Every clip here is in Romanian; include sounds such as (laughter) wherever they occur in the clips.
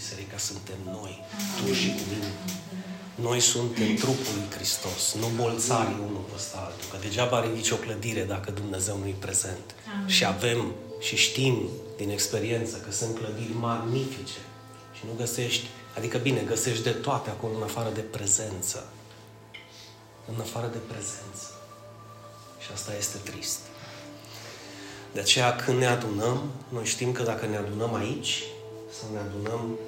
Biserica suntem noi, tu și cu mine. Noi suntem trupul lui Hristos, nu bolțarii unul peste altul. Că degeaba ridici o clădire dacă Dumnezeu nu-i prezent. Amin. Și avem și știm din experiență că sunt clădiri magnifice și nu găsești, adică bine, găsești de toate acolo în afară de prezență. În afară de prezență. Și asta este trist. De aceea când ne adunăm, noi știm că dacă ne adunăm aici, sau ne adunăm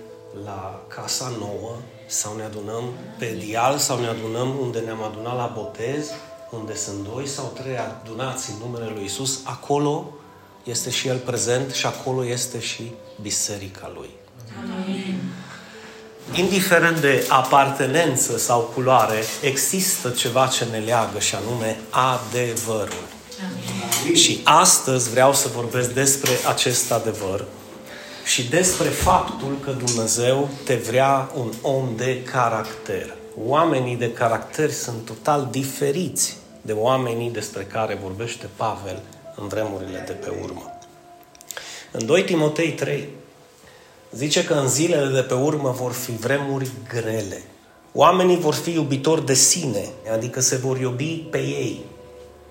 la casa nouă, sau ne adunăm pe dial, sau ne adunăm unde ne-am adunat la botez, unde sunt doi sau trei adunați în numele Lui Isus, acolo este și El prezent și acolo este și biserica Lui. Amin. Indiferent de apartenență sau culoare, există ceva ce ne leagă și anume adevărul. Amin. Și astăzi vreau să vorbesc despre acest adevăr și despre faptul că Dumnezeu te vrea un om de caracter. Oamenii de caracter sunt total diferiți de oamenii despre care vorbește Pavel în vremurile de pe urmă. În 2 Timotei 3 zice că în zilele de pe urmă vor fi vremuri grele. Oamenii vor fi iubitori de sine, adică se vor iubi pe ei.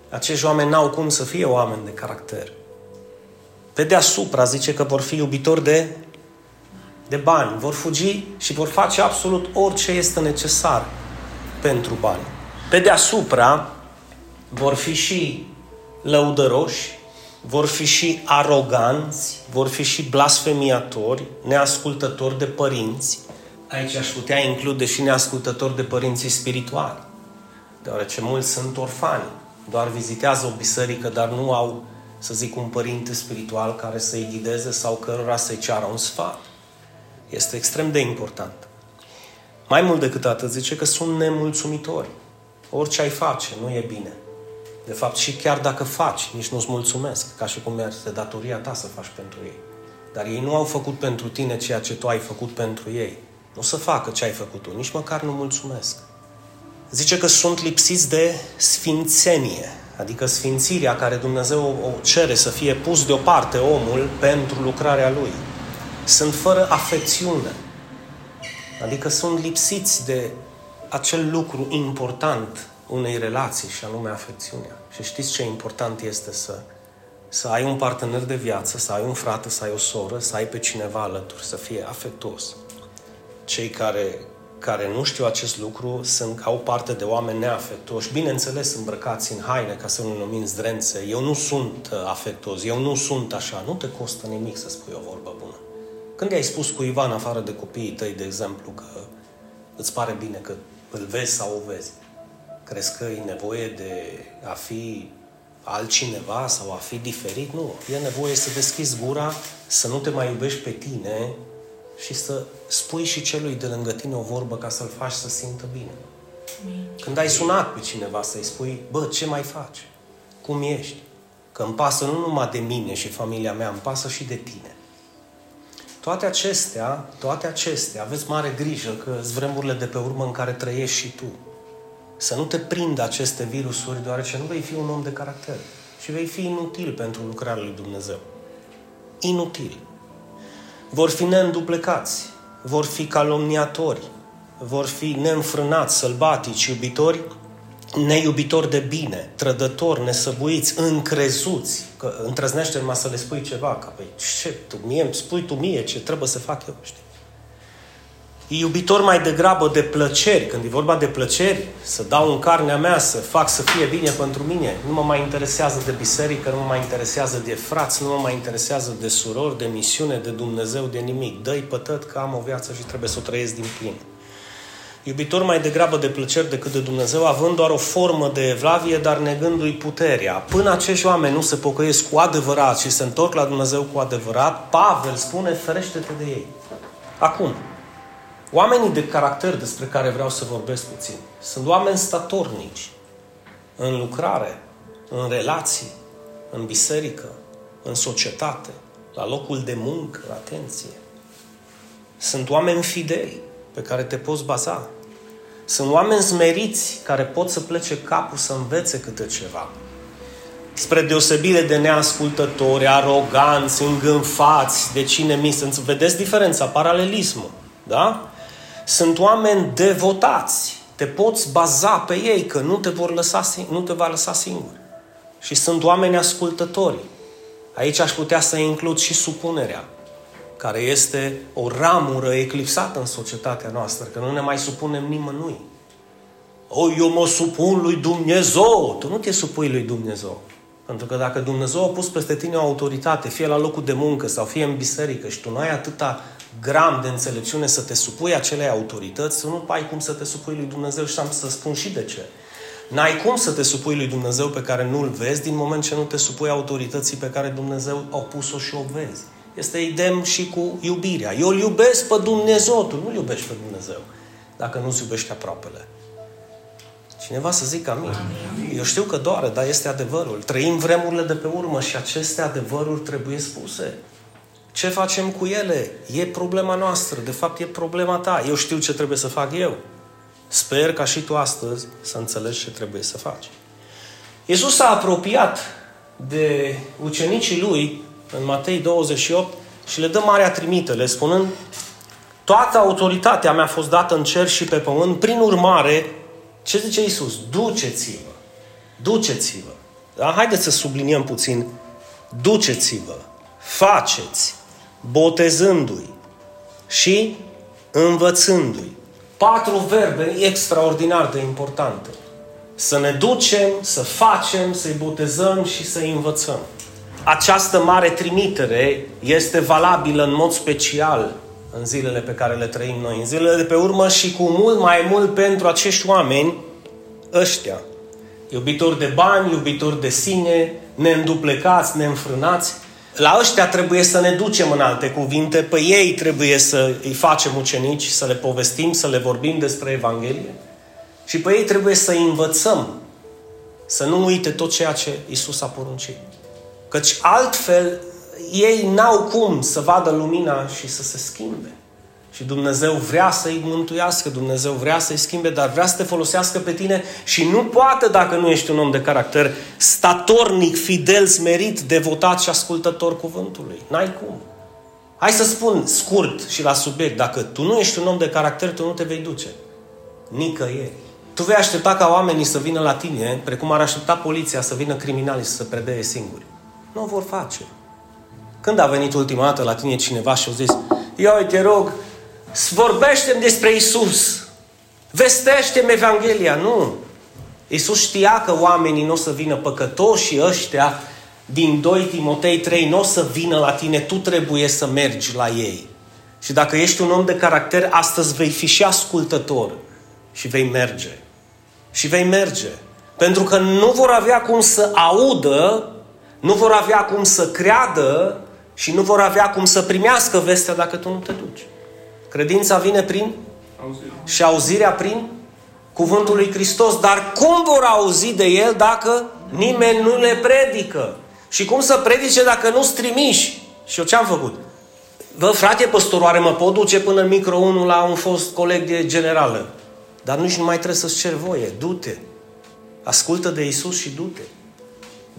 Acești oameni n-au cum să fie oameni de caracter. Pe deasupra zice că vor fi iubitori de, de bani, vor fugi și vor face absolut orice este necesar pentru bani. Pe deasupra vor fi și lăudăroși, vor fi și aroganți, vor fi și blasfemiatori, neascultători de părinți. Aici aș putea include și neascultători de părinții spirituali, deoarece mulți sunt orfani, doar vizitează o biserică, dar nu au, să zic, un părinte spiritual care să-i ghideze sau cărora să-i ceară un sfat. Este extrem de important. Mai mult decât atât, zice că sunt nemulțumitori. Orice ai face, nu e bine. De fapt, și chiar dacă faci, nici nu-ți mulțumesc, ca și cum este datoria ta să faci pentru ei. Dar ei nu au făcut pentru tine ceea ce tu ai făcut pentru ei. Nu să facă ce ai făcut tu, nici măcar nu mulțumesc. Zice că sunt lipsiți de sfințenie, adică sfințirea care Dumnezeu o cere să fie pus deoparte omul pentru lucrarea lui. Sunt fără afecțiune, adică sunt lipsiți de acel lucru important unei relații și anume afecțiunea. Și știți ce important este să, să ai un partener de viață, să ai un frate, să ai o soră, să ai pe cineva alături, să fie afectuos. Cei care, care nu știu acest lucru sunt, au parte de oameni neafectuoși, bineînțeles îmbrăcați în haine, ca să nu numim zdrențe. Eu nu sunt uh, afectuos, eu nu sunt așa. Nu te costă nimic să spui o vorbă bună. Când ai spus cuiva în afară de copiii tăi, de exemplu, că îți pare bine că îl vezi sau o vezi, Crezi că e nevoie de a fi altcineva sau a fi diferit? Nu. E nevoie să deschizi gura, să nu te mai iubești pe tine și să spui și celui de lângă tine o vorbă ca să-l faci să simtă bine. Când ai sunat pe cineva să-i spui, bă, ce mai faci? Cum ești? Că îmi pasă nu numai de mine și familia mea, îmi pasă și de tine. Toate acestea, toate acestea, aveți mare grijă că sunt vremurile de pe urmă în care trăiești și tu să nu te prindă aceste virusuri, deoarece nu vei fi un om de caracter și vei fi inutil pentru lucrarea lui Dumnezeu. Inutil. Vor fi neînduplecați, vor fi calomniatori, vor fi neînfrânați, sălbatici, iubitori, neiubitori de bine, trădători, nesăbuiți, încrezuți, că îndrăznește numai să le spui ceva, ca pe ce, tu mie, spui tu mie ce trebuie să fac eu, știi? E iubitor mai degrabă de plăceri. Când e vorba de plăceri, să dau în carnea mea, să fac să fie bine pentru mine. Nu mă mai interesează de biserică, nu mă mai interesează de frați, nu mă mai interesează de surori, de misiune, de Dumnezeu, de nimic. Dă-i pătăt că am o viață și trebuie să o trăiesc din plin. Iubitor mai degrabă de plăceri decât de Dumnezeu, având doar o formă de evlavie, dar negându-i puterea. Până acești oameni nu se pocăiesc cu adevărat și se întorc la Dumnezeu cu adevărat, Pavel spune, ferește-te de ei. Acum, Oamenii de caracter despre care vreau să vorbesc puțin sunt oameni statornici în lucrare, în relații, în biserică, în societate, la locul de muncă, atenție. Sunt oameni fideli pe care te poți baza. Sunt oameni smeriți care pot să plece capul să învețe câte ceva. spre deosebire de neascultători, aroganți, îngânfați, de cine mi Vedeți diferența, paralelismul. Da? Sunt oameni devotați. Te poți baza pe ei că nu te, vor lăsa, nu te va lăsa singur. Și sunt oameni ascultători. Aici aș putea să includ și supunerea, care este o ramură eclipsată în societatea noastră, că nu ne mai supunem nimănui. O, eu mă supun lui Dumnezeu. Tu nu te supui lui Dumnezeu. Pentru că dacă Dumnezeu a pus peste tine o autoritate, fie la locul de muncă sau fie în biserică și tu nu ai atâta gram de înțelepciune să te supui acelei autorități, tu nu ai cum să te supui lui Dumnezeu și am să spun și de ce. N-ai cum să te supui lui Dumnezeu pe care nu-L vezi din moment ce nu te supui autorității pe care Dumnezeu a pus-o și o vezi. Este idem și cu iubirea. Eu îl iubesc pe Dumnezeu, tu nu-L iubești pe Dumnezeu dacă nu-ți iubești aproapele. Cineva să zică amin. amin. Eu știu că doare, dar este adevărul. Trăim vremurile de pe urmă și aceste adevăruri trebuie spuse. Ce facem cu ele? E problema noastră. De fapt, e problema ta. Eu știu ce trebuie să fac eu. Sper ca și tu astăzi să înțelegi ce trebuie să faci. Iisus s-a apropiat de ucenicii lui în Matei 28 și le dă marea trimitere, spunând Toată autoritatea mi-a fost dată în cer și pe pământ, prin urmare, ce zice Iisus? Duceți-vă. Duceți-vă. Da? Haideți să subliniem puțin. Duceți-vă. Faceți. Botezându-i. Și învățându-i. Patru verbe extraordinar de importante. Să ne ducem, să facem, să-i botezăm și să-i învățăm. Această mare trimitere este valabilă în mod special în zilele pe care le trăim noi, în zilele de pe urmă și cu mult mai mult pentru acești oameni ăștia. Iubitori de bani, iubitori de sine, neînduplecați, neînfrânați. La ăștia trebuie să ne ducem în alte cuvinte, pe ei trebuie să îi facem ucenici, să le povestim, să le vorbim despre Evanghelie. Și pe ei trebuie să îi învățăm să nu uite tot ceea ce Isus a poruncit. Căci altfel ei n-au cum să vadă lumina și să se schimbe. Și Dumnezeu vrea să-i mântuiască, Dumnezeu vrea să-i schimbe, dar vrea să te folosească pe tine și nu poate dacă nu ești un om de caracter statornic, fidel, smerit, devotat și ascultător cuvântului. N-ai cum. Hai să spun scurt și la subiect, dacă tu nu ești un om de caracter, tu nu te vei duce. Nicăieri. Tu vei aștepta ca oamenii să vină la tine, precum ar aștepta poliția să vină criminalii să se predeie singuri. Nu o vor face. Când a venit ultima dată la tine cineva și a zis, ia te rog, vorbește despre Isus. Vestește-mi Evanghelia. Nu. Isus știa că oamenii nu o să vină păcătoși și ăștia din 2 Timotei 3 nu o să vină la tine, tu trebuie să mergi la ei. Și dacă ești un om de caracter, astăzi vei fi și ascultător și vei merge. Și vei merge. Pentru că nu vor avea cum să audă, nu vor avea cum să creadă și nu vor avea cum să primească vestea dacă tu nu te duci. Credința vine prin Auzirea. și auzirea prin cuvântul lui Hristos. Dar cum vor auzi de el dacă nimeni nu le predică? Și cum să predice dacă nu-ți trimiși? Și eu ce-am făcut? Vă, frate păstoroare, mă pot duce până în micro 1 la un fost coleg de generală. Dar nici nu mai trebuie să-ți cer voie. Du-te. Ascultă de Isus și du-te.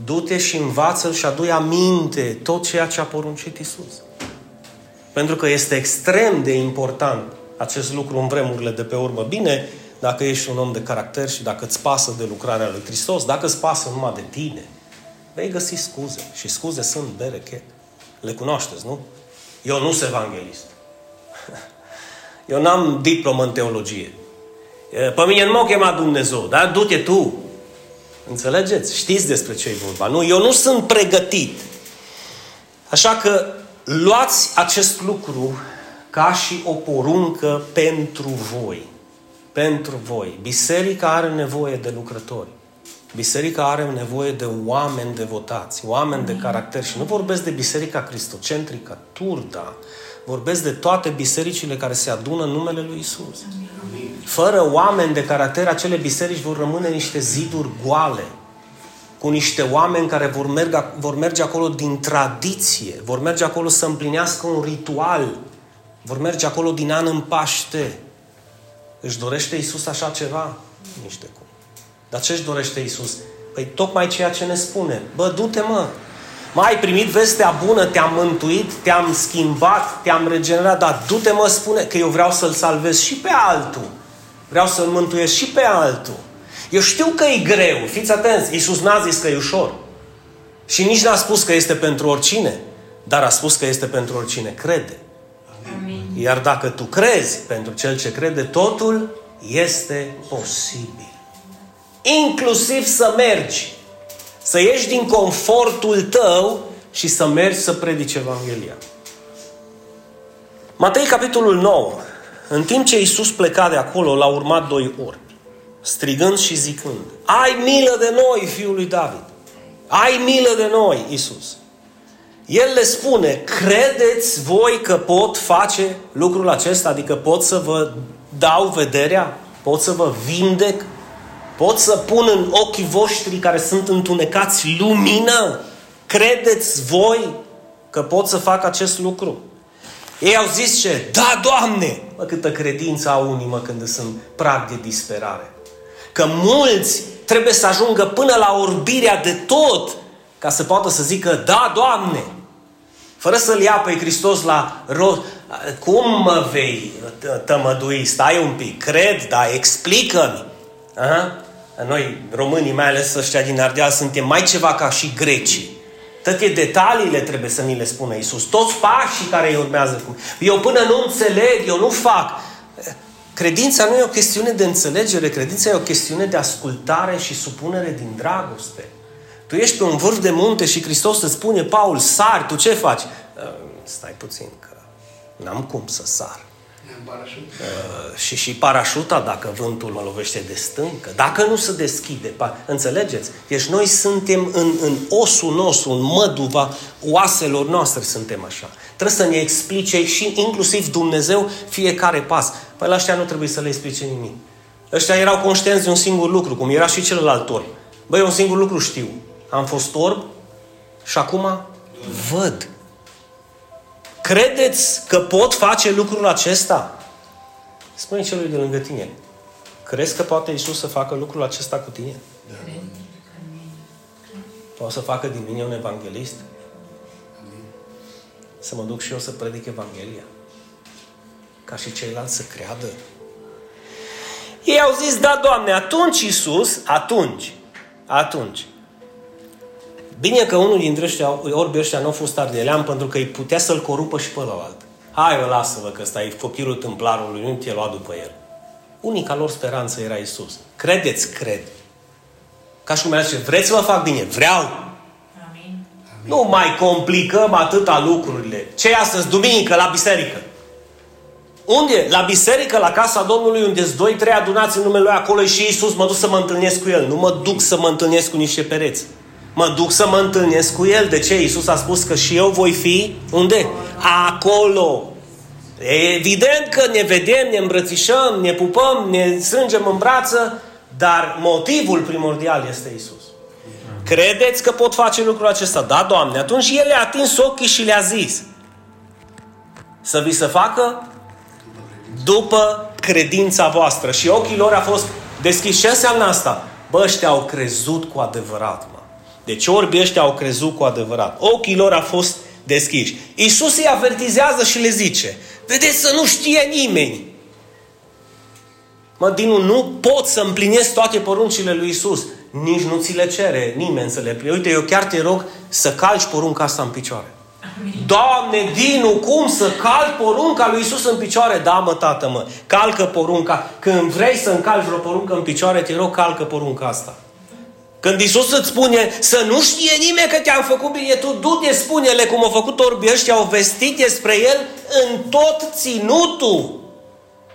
Du-te și învață și adu aminte tot ceea ce a poruncit Isus. Pentru că este extrem de important acest lucru în vremurile de pe urmă. Bine, dacă ești un om de caracter și dacă îți pasă de lucrarea lui Hristos, dacă îți pasă numai de tine, vei găsi scuze. Și scuze sunt berechet. Le cunoașteți, nu? Eu nu sunt evanghelist. (laughs) Eu n-am diplomă în teologie. Pe mine nu m-a chemat Dumnezeu, dar du-te tu. Înțelegeți? Știți despre ce e vorba. Nu, eu nu sunt pregătit. Așa că luați acest lucru ca și o poruncă pentru voi. Pentru voi. Biserica are nevoie de lucrători. Biserica are nevoie de oameni devotați, oameni de caracter. Și nu vorbesc de biserica cristocentrică, turda. Vorbesc de toate bisericile care se adună în numele lui Isus. Fără oameni de caracter, acele biserici vor rămâne niște ziduri goale, cu niște oameni care vor merge, vor merge acolo din tradiție, vor merge acolo să împlinească un ritual, vor merge acolo din an în Paște. Își dorește Isus așa ceva? Nici de cum. Dar ce își dorește Isus? Păi tocmai ceea ce ne spune. Bă, du-te mă! Mai ai primit vestea bună, te-am mântuit, te-am schimbat, te-am regenerat, dar du-te mă, spune că eu vreau să-l salvez și pe altul. Vreau să-l mântuiesc și pe altul. Eu știu că e greu, fiți atenți, Iisus n-a zis că e ușor. Și nici n-a spus că este pentru oricine, dar a spus că este pentru oricine crede. Amin. Iar dacă tu crezi pentru cel ce crede, totul este posibil. Inclusiv să mergi, să ieși din confortul tău și să mergi să predici Evanghelia. Matei, capitolul 9. În timp ce Iisus pleca de acolo, l-au urmat doi orbi, strigând și zicând, Ai milă de noi, fiul lui David! Ai milă de noi, Iisus! El le spune, credeți voi că pot face lucrul acesta? Adică pot să vă dau vederea? Pot să vă vindec? Pot să pun în ochii voștri care sunt întunecați lumină? Credeți voi că pot să fac acest lucru? Ei au zis ce? Da, Doamne! Mă, câtă credință au unii, mă, când sunt prag de disperare. Că mulți trebuie să ajungă până la orbirea de tot ca să poată să zică, da, Doamne! Fără să-L ia pe Hristos la rost. Cum mă vei tămădui? Stai un pic, cred, da, explică-mi. Aha? Noi, românii, mai ales ăștia din Ardeal, suntem mai ceva ca și grecii. Toate detaliile trebuie să ni le spună Isus. Toți pașii care îi urmează. Eu până nu înțeleg, eu nu fac. Credința nu e o chestiune de înțelegere, credința e o chestiune de ascultare și supunere din dragoste. Tu ești pe un vârf de munte și Hristos îți spune, Paul, sari, tu ce faci? Uh, stai puțin, că n-am cum să sar. Uh, și și parașuta, dacă vântul mă lovește de stâncă, dacă nu se deschide, înțelegeți? Deci noi suntem în, în osul nostru, în măduva oaselor noastre suntem așa. Trebuie să ne explice și inclusiv Dumnezeu fiecare pas. Păi la ăștia nu trebuie să le explice nimic. Ăștia erau conștienți de un singur lucru, cum era și celălalt orb. Băi, un singur lucru știu. Am fost orb și acum văd. Credeți că pot face lucrul acesta? Spune celui de lângă tine. Crezi că poate Isus să facă lucrul acesta cu tine? Da. Poate să facă din mine un evanghelist? Să mă duc și eu să predic Evanghelia? Ca și ceilalți să creadă? Ei au zis, da, Doamne, atunci Isus, atunci, atunci, Bine că unul dintre ăștia, orbi ăștia nu a fost ardelean pentru că îi putea să-l corupă și pe ălalt. Hai, vă lasă-vă că ăsta e copilul tâmplarului, nu te lua după el. Unica lor speranță era Isus. Credeți, cred. Ca și cum zice, vreți să vă fac bine? Vreau. Amin. Nu mai complicăm atâta lucrurile. ce e astăzi? Duminică, la biserică. Unde? La biserică, la casa Domnului, unde sunt doi, trei adunați în numele Lui acolo și Iisus, mă duc să mă întâlnesc cu El. Nu mă duc să mă întâlnesc cu niște pereți. Mă duc să mă întâlnesc cu El. De ce? Iisus a spus că și eu voi fi unde? Acolo. E evident că ne vedem, ne îmbrățișăm, ne pupăm, ne strângem în brață, dar motivul primordial este Isus. Credeți că pot face lucrul acesta? Da, Doamne. Atunci El le-a atins ochii și le-a zis să vi se facă după credința voastră. Și ochii lor a fost deschiși. Ce înseamnă asta? Bă, ăștia au crezut cu adevărat. Deci orbii ăștia au crezut cu adevărat. Ochii lor au fost deschiși. Iisus îi avertizează și le zice, vedeți să nu știe nimeni. Mă, Dinu, nu pot să împlinesc toate poruncile lui Isus. Nici nu ți le cere nimeni să le pline. Uite, eu chiar te rog să calci porunca asta în picioare. Amin. Doamne, Dinu, cum să calc porunca lui Isus în picioare? Da, mă, tată, mă, calcă porunca. Când vrei să încalci vreo poruncă în picioare, te rog, calcă porunca asta. Când Isus îți spune să nu știe nimeni că te-am făcut bine, tu du-te, spune-le cum au făcut orbii ăștia, au vestit despre el în tot ținutul.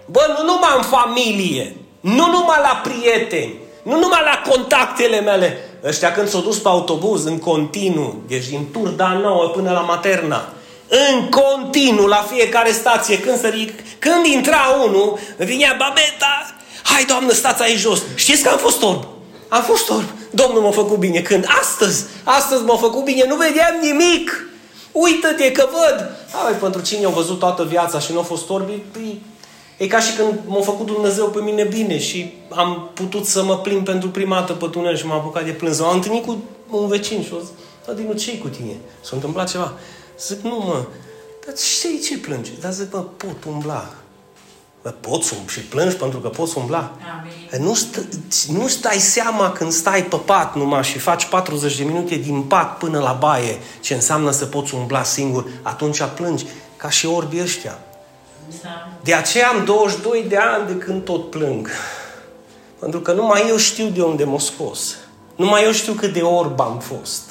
Bă, nu numai în familie, nu numai la prieteni, nu numai la contactele mele. Ăștia când s-au dus pe autobuz în continuu, deci din Turda Nouă până la Materna, în continuu, la fiecare stație, când, sări, când intra unul, vinea babeta, hai doamnă, stați aici jos. Știți că am fost orb? Am fost orb. Domnul m-a făcut bine. Când? Astăzi. Astăzi m-a făcut bine. Nu vedeam nimic. Uită-te că văd. Ai, pentru cine au văzut toată viața și nu au fost orbi, păi, E ca și când m-a făcut Dumnezeu pe mine bine și am putut să mă plimb pentru prima dată pe tunel și m-am apucat de plâns. M-am întâlnit cu un vecin și o zis, Tadinu, ce cu tine? S-a întâmplat ceva. Zic, nu mă, dar știi ce plângi? Dar zic, bă, pot umbla. Bă, poți și plângi pentru că poți umbla. Amin. Nu, stă, nu stai seama când stai pe pat numai și faci 40 de minute din pat până la baie, ce înseamnă să poți umbla singur, atunci plângi ca și orbii ăștia. Da. De aceea am 22 de ani de când tot plâng. Pentru că numai eu știu de unde m-a scos. Numai eu știu cât de orb am fost.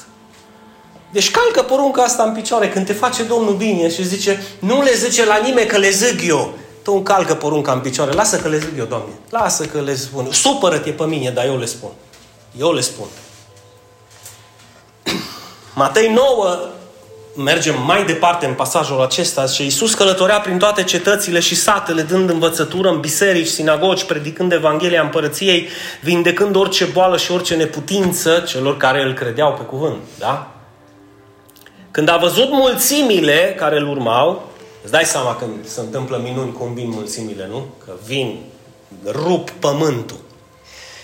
Deci calcă porunca asta în picioare când te face Domnul bine și zice, nu le zice la nimeni că le zic eu. Tu încalcă porunca în picioare. Lasă că le zic eu, Doamne. Lasă că le spun. Supără-te pe mine, dar eu le spun. Eu le spun. (clears throat) Matei 9, mergem mai departe în pasajul acesta și Iisus călătorea prin toate cetățile și satele, dând învățătură în biserici, sinagogi, predicând Evanghelia Împărăției, vindecând orice boală și orice neputință celor care îl credeau pe cuvânt. Da? Când a văzut mulțimile care îl urmau, îți dai seama când se întâmplă minuni cum vin mulțimile, nu? Că vin, rup pământul.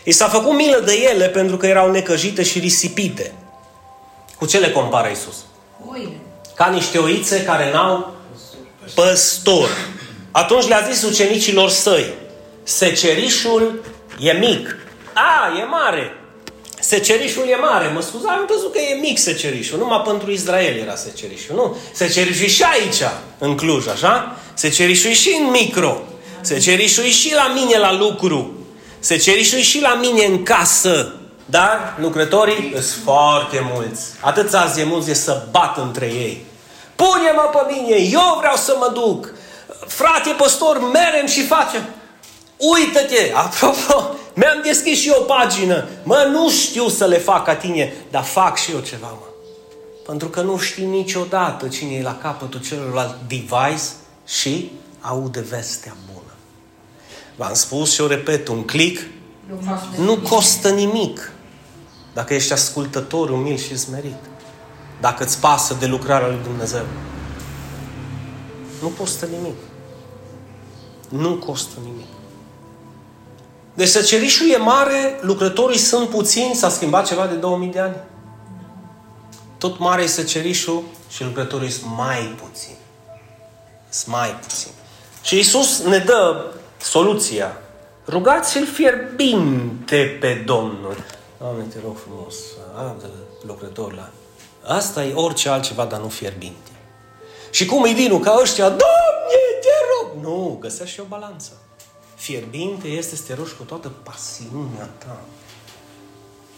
I s-a făcut milă de ele pentru că erau necăjite și risipite. Cu ce le compară Iisus? Oile. Ca niște oițe care n-au păstor. Atunci le-a zis ucenicilor săi, secerișul e mic. A, e mare. Secerișul e mare. Mă scuzați, am văzut că e mic secerișul. Numai pentru Israel era secerișul. Nu. Secerișul e și aici, în Cluj, așa? Secerișul e și în micro. Secerișul e și la mine la lucru. Secerișul e și la mine în casă. Dar lucrătorii sunt foarte mulți. Atât azi e mulți de să bat între ei. Pune-mă pe mine, eu vreau să mă duc. Frate păstor, merem și facem. Uită-te! Apropo, (laughs) mi-am deschis și eu o pagină. Mă, nu știu să le fac ca tine, dar fac și eu ceva, mă. Pentru că nu știi niciodată cine e la capătul celălalt device și aude vestea bună. V-am spus și eu repet, un click nu costă nimic dacă ești ascultător, umil și smerit. Dacă îți pasă de lucrarea lui Dumnezeu. Nu costă nimic. Nu costă nimic. Deci săcerișul e mare, lucrătorii sunt puțini, s-a schimbat ceva de 2000 de ani. Tot mare e săcerișul și lucrătorii sunt mai puțini. Sunt mai puțini. Și Isus ne dă soluția. Rugați-l fierbinte pe Domnul. Doamne, te rog frumos, adă lucrători la... Asta e orice altceva, dar nu fierbinte. Și cum e vinul ca ăștia, Doamne, te rog! Nu, găsești și o balanță. Fierbinte este să te rogi cu toată pasiunea ta,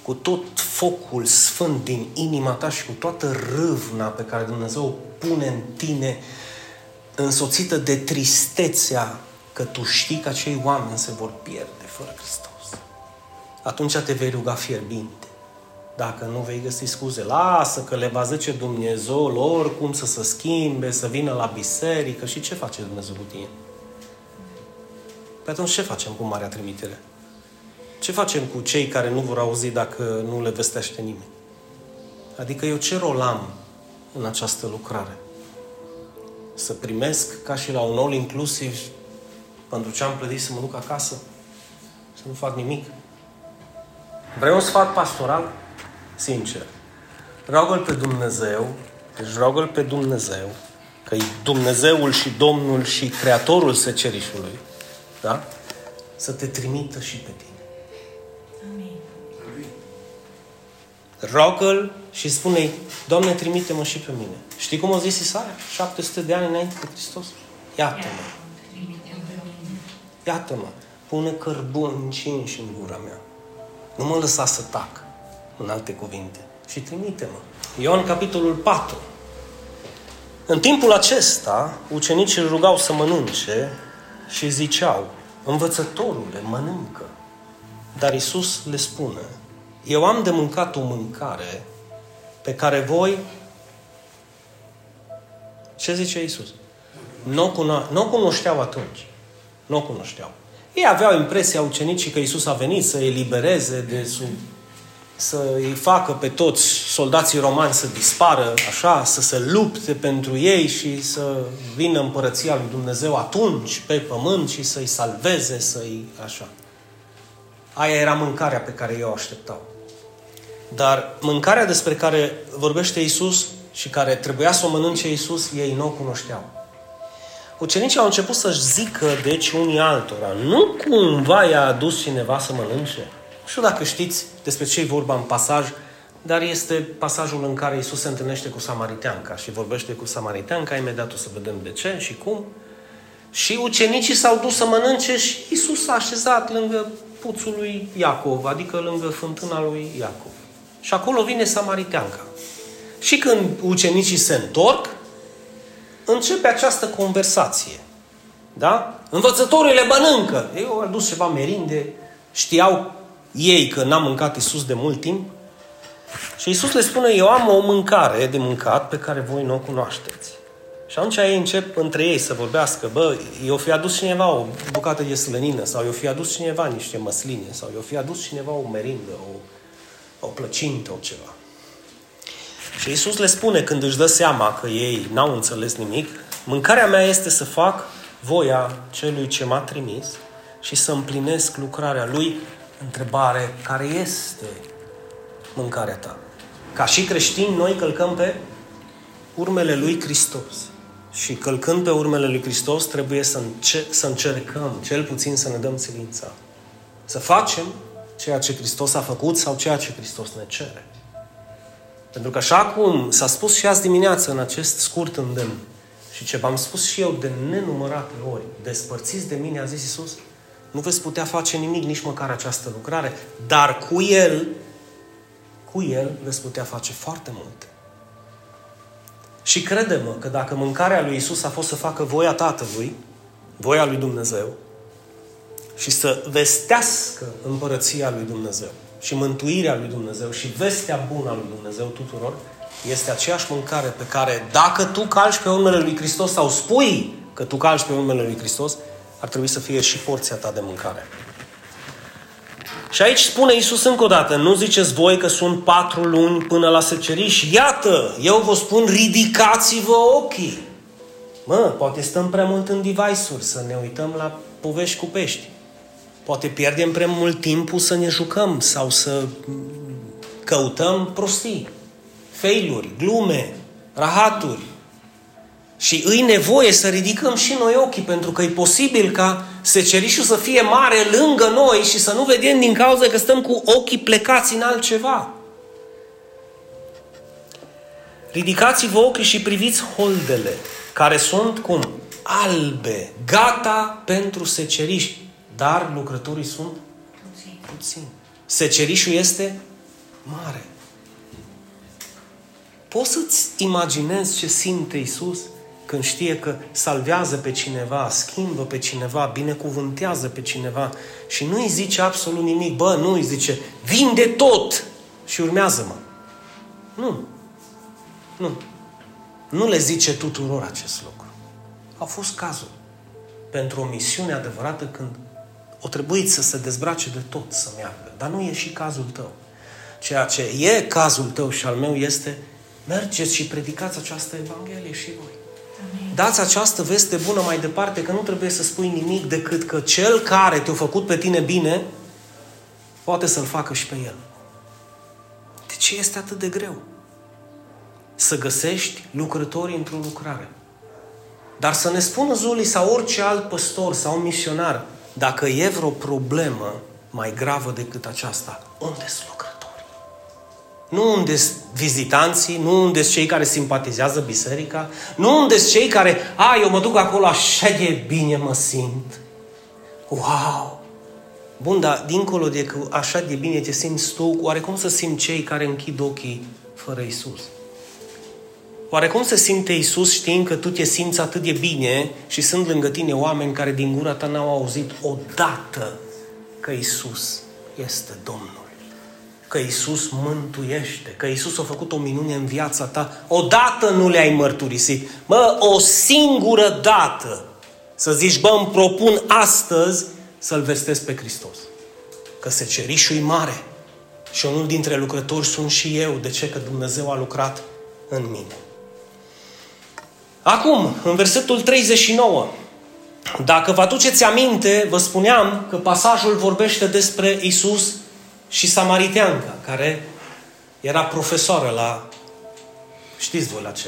cu tot focul sfânt din inima ta și cu toată râvna pe care Dumnezeu o pune în tine, însoțită de tristețea că tu știi că acei oameni se vor pierde fără Hristos. Atunci te vei ruga fierbinte. Dacă nu vei găsi scuze, lasă că le va zice Dumnezeu lor cum să se schimbe, să vină la biserică și ce face Dumnezeu cu tine? Păi atunci ce facem cu Marea Trimitere? Ce facem cu cei care nu vor auzi dacă nu le vestește nimeni? Adică eu ce rol am în această lucrare? Să primesc ca și la un all inclusiv pentru ce am plătit să mă duc acasă? Să nu fac nimic? Vreau un sfat pastoral? Sincer. Roagă-L pe Dumnezeu, deci roagă-L pe Dumnezeu, că e Dumnezeul și Domnul și Creatorul secerișului, da? Să te trimită și pe tine. Amin. Rogă-L și spune-i, Doamne, trimite-mă și pe mine. Știi cum a zis Isaia? 700 de ani înainte de Hristos. Iată-mă. Iată-mă. Pune cărbun încinși în gura mea. Nu mă lăsa să tac, în alte cuvinte. Și trimite-mă. Ioan, capitolul 4. În timpul acesta, ucenicii îl rugau să mănânce și ziceau, învățătorule, mănâncă. Dar Isus le spune, eu am de mâncat o mâncare pe care voi... Ce zice Isus? Nu o cuno- cunoșteau atunci. Nu o cunoșteau. Ei aveau impresia ucenicii că Isus a venit să îi elibereze de sub, să îi facă pe toți soldații romani să dispară, așa, să se lupte pentru ei și să vină împărăția lui Dumnezeu atunci pe pământ și să-i salveze, să-i așa. Aia era mâncarea pe care eu o așteptau. Dar mâncarea despre care vorbește Isus și care trebuia să o mănânce Isus, ei nu o cunoșteau. Ucenicii au început să-și zică, deci, unii altora, nu cumva i-a adus cineva să mănânce? Nu știu dacă știți despre ce e vorba în pasaj, dar este pasajul în care Isus se întâlnește cu Samariteanca și vorbește cu Samariteanca, imediat o să vedem de ce și cum. Și ucenicii s-au dus să mănânce și Isus s-a așezat lângă puțul lui Iacov, adică lângă fântâna lui Iacov. Și acolo vine Samariteanca. Și când ucenicii se întorc, începe această conversație. Da? Învățătorile mănâncă. Ei au adus ceva merinde, știau ei că n-a mâncat Isus de mult timp. Și Isus le spune, eu am o mâncare de mâncat pe care voi nu o cunoașteți. Și atunci ei încep între ei să vorbească, bă, eu fi adus cineva o bucată de slănină, sau eu fi adus cineva niște măsline, sau eu fi adus cineva o merindă, o, o plăcintă, o ceva. Și Isus le spune când își dă seama că ei n-au înțeles nimic, mâncarea mea este să fac voia celui ce m-a trimis și să împlinesc lucrarea lui. Întrebare, care este mâncarea ta? Ca și creștini, noi călcăm pe urmele lui Hristos. Și călcând pe urmele lui Hristos, trebuie să, înce- să încercăm, cel puțin să ne dăm silința. Să facem ceea ce Hristos a făcut sau ceea ce Hristos ne cere. Pentru că așa cum s-a spus și azi dimineață în acest scurt îndemn, și ce v-am spus și eu de nenumărate ori, despărțiți de mine, a zis Iisus, nu veți putea face nimic, nici măcar această lucrare, dar cu El, cu El veți putea face foarte multe. Și crede-mă că dacă mâncarea lui Isus a fost să facă voia Tatălui, voia lui Dumnezeu, și să vestească împărăția lui Dumnezeu și mântuirea lui Dumnezeu și vestea bună a lui Dumnezeu tuturor, este aceeași mâncare pe care, dacă tu calci pe urmele lui Hristos sau spui că tu calci pe urmele lui Hristos, ar trebui să fie și porția ta de mâncare. Și aici spune Iisus încă o dată, nu ziceți voi că sunt patru luni până la seceriș? Iată, eu vă spun, ridicați-vă ochii. Mă, poate stăm prea mult în device-uri să ne uităm la povești cu pești. Poate pierdem prea mult timpul să ne jucăm sau să căutăm prostii, failuri, glume, rahaturi. Și îi nevoie să ridicăm și noi ochii, pentru că e posibil ca secerișul să fie mare lângă noi și să nu vedem din cauza că stăm cu ochii plecați în altceva. Ridicați-vă ochii și priviți holdele, care sunt cum? Albe, gata pentru seceriș, dar lucrătorii sunt puțini. puțini. Secerișul este mare. Poți să-ți imaginezi ce simte Iisus când știe că salvează pe cineva, schimbă pe cineva, binecuvântează pe cineva și nu îi zice absolut nimic, bă, nu îi zice, vinde tot și urmează-mă. Nu. Nu. Nu le zice tuturor acest lucru. Au fost cazuri pentru o misiune adevărată când o trebuit să se dezbrace de tot să meargă. Dar nu e și cazul tău. Ceea ce e cazul tău și al meu este mergeți și predicați această Evanghelie și voi. Dați această veste bună mai departe, că nu trebuie să spui nimic decât că cel care te-a făcut pe tine bine, poate să-l facă și pe el. De ce este atât de greu? Să găsești lucrători într-o lucrare. Dar să ne spună Zuli sau orice alt păstor sau misionar, dacă e vreo problemă mai gravă decât aceasta, unde sunt lucrători? Nu unde vizitanții, nu unde cei care simpatizează biserica, nu unde cei care, a, eu mă duc acolo, așa de bine mă simt. Wow! Bun, dar dincolo de că așa de bine te simți tu, oare cum să simt cei care închid ochii fără Isus? Oare cum se simte Isus știind că tu te simți atât de bine și sunt lângă tine oameni care din gura ta n-au auzit odată că Isus este Domnul? că Isus mântuiește, că Isus a făcut o minune în viața ta, odată nu le-ai mărturisit. Mă, o singură dată să zici, bă, îmi propun astăzi să-L vestesc pe Hristos. Că secerișul e mare Și unul dintre lucrători sunt și eu. De ce? Că Dumnezeu a lucrat în mine. Acum, în versetul 39, dacă vă aduceți aminte, vă spuneam că pasajul vorbește despre Isus și Samariteanca, care era profesoară la... Știți voi la ce?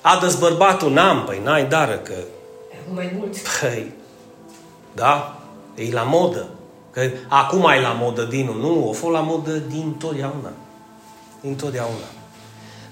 Adăs bărbatul, n-am, păi n-ai dară, că... Mai mult. Păi, da, e la modă. Că acum ai la modă din Nu, o fost la modă din totdeauna. Din totdeauna.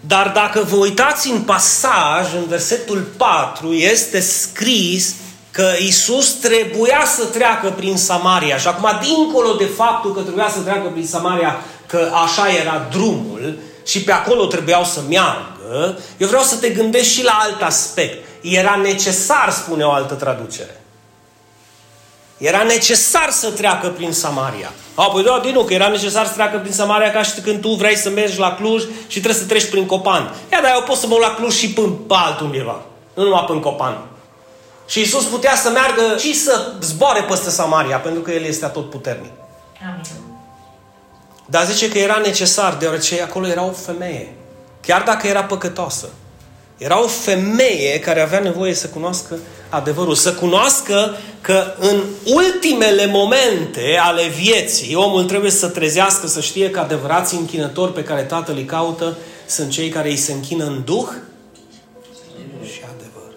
Dar dacă vă uitați în pasaj, în versetul 4, este scris că Isus trebuia să treacă prin Samaria. Și acum, dincolo de faptul că trebuia să treacă prin Samaria, că așa era drumul și pe acolo trebuiau să meargă, eu vreau să te gândești și la alt aspect. Era necesar, spune o altă traducere. Era necesar să treacă prin Samaria. A, păi da, din nou, că era necesar să treacă prin Samaria ca și când tu vrei să mergi la Cluj și trebuie să treci prin Copan. Ia, dar eu pot să mă la Cluj și până pe altundeva. Nu numai până Copan. Și Isus putea să meargă și să zboare peste Samaria, pentru că El este tot puternic. Amin. Dar zice că era necesar, deoarece acolo era o femeie. Chiar dacă era păcătoasă. Era o femeie care avea nevoie să cunoască adevărul. Să cunoască că în ultimele momente ale vieții, omul trebuie să trezească, să știe că adevărații închinători pe care Tatăl îi caută sunt cei care îi se închină în Duh și adevăr.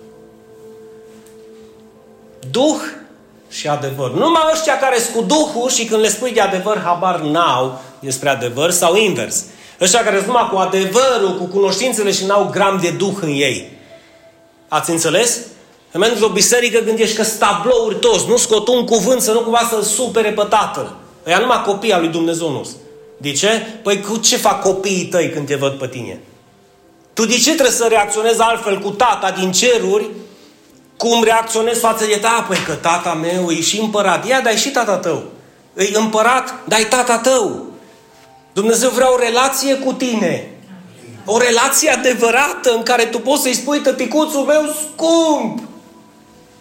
Duh și adevăr. Numai ăștia care sunt cu Duhul și când le spui de adevăr, habar n-au despre adevăr sau invers. Ăștia care sunt numai cu adevărul, cu cunoștințele și n-au gram de Duh în ei. Ați înțeles? În mergi o biserică când ești că tablouri toți, nu scot un cuvânt să nu cumva să-l supere pe tatăl. Ăia numai copii al lui Dumnezeu nu De ce? Păi cu ce fac copiii tăi când te văd pe tine? Tu de ce trebuie să reacționezi altfel cu tata din ceruri cum reacționezi față de ta? Păi că tata meu e și împărat. Ia, dar e și tata tău. E împărat, dar e tata tău. Dumnezeu vrea o relație cu tine. O relație adevărată în care tu poți să-i spui tăticuțul meu scump.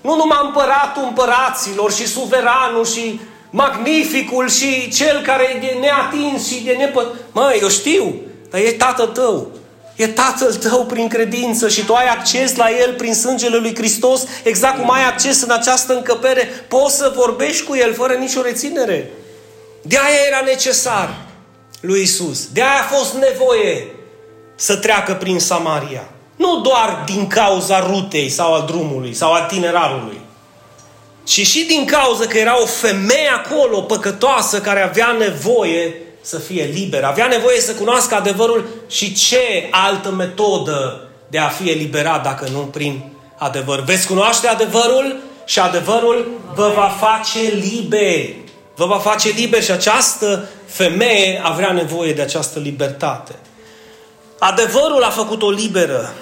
Nu numai împăratul împăraților și suveranul și magnificul și cel care e de neatins și de nepăt... Măi, eu știu, dar e tatăl tău. E tatăl tău prin credință și tu ai acces la el prin sângele lui Hristos, exact cum ai acces în această încăpere. Poți să vorbești cu el fără nicio reținere. De aia era necesar lui Isus. De aia a fost nevoie să treacă prin Samaria. Nu doar din cauza rutei sau al drumului sau al tinerarului, ci și din cauza că era o femeie acolo păcătoasă care avea nevoie să fie liberă. Avea nevoie să cunoască adevărul și ce altă metodă de a fi eliberat dacă nu prin adevăr. Veți cunoaște adevărul și adevărul vă va face liber. Vă va face liber și această femeie avea nevoie de această libertate. Adevărul a făcut-o liberă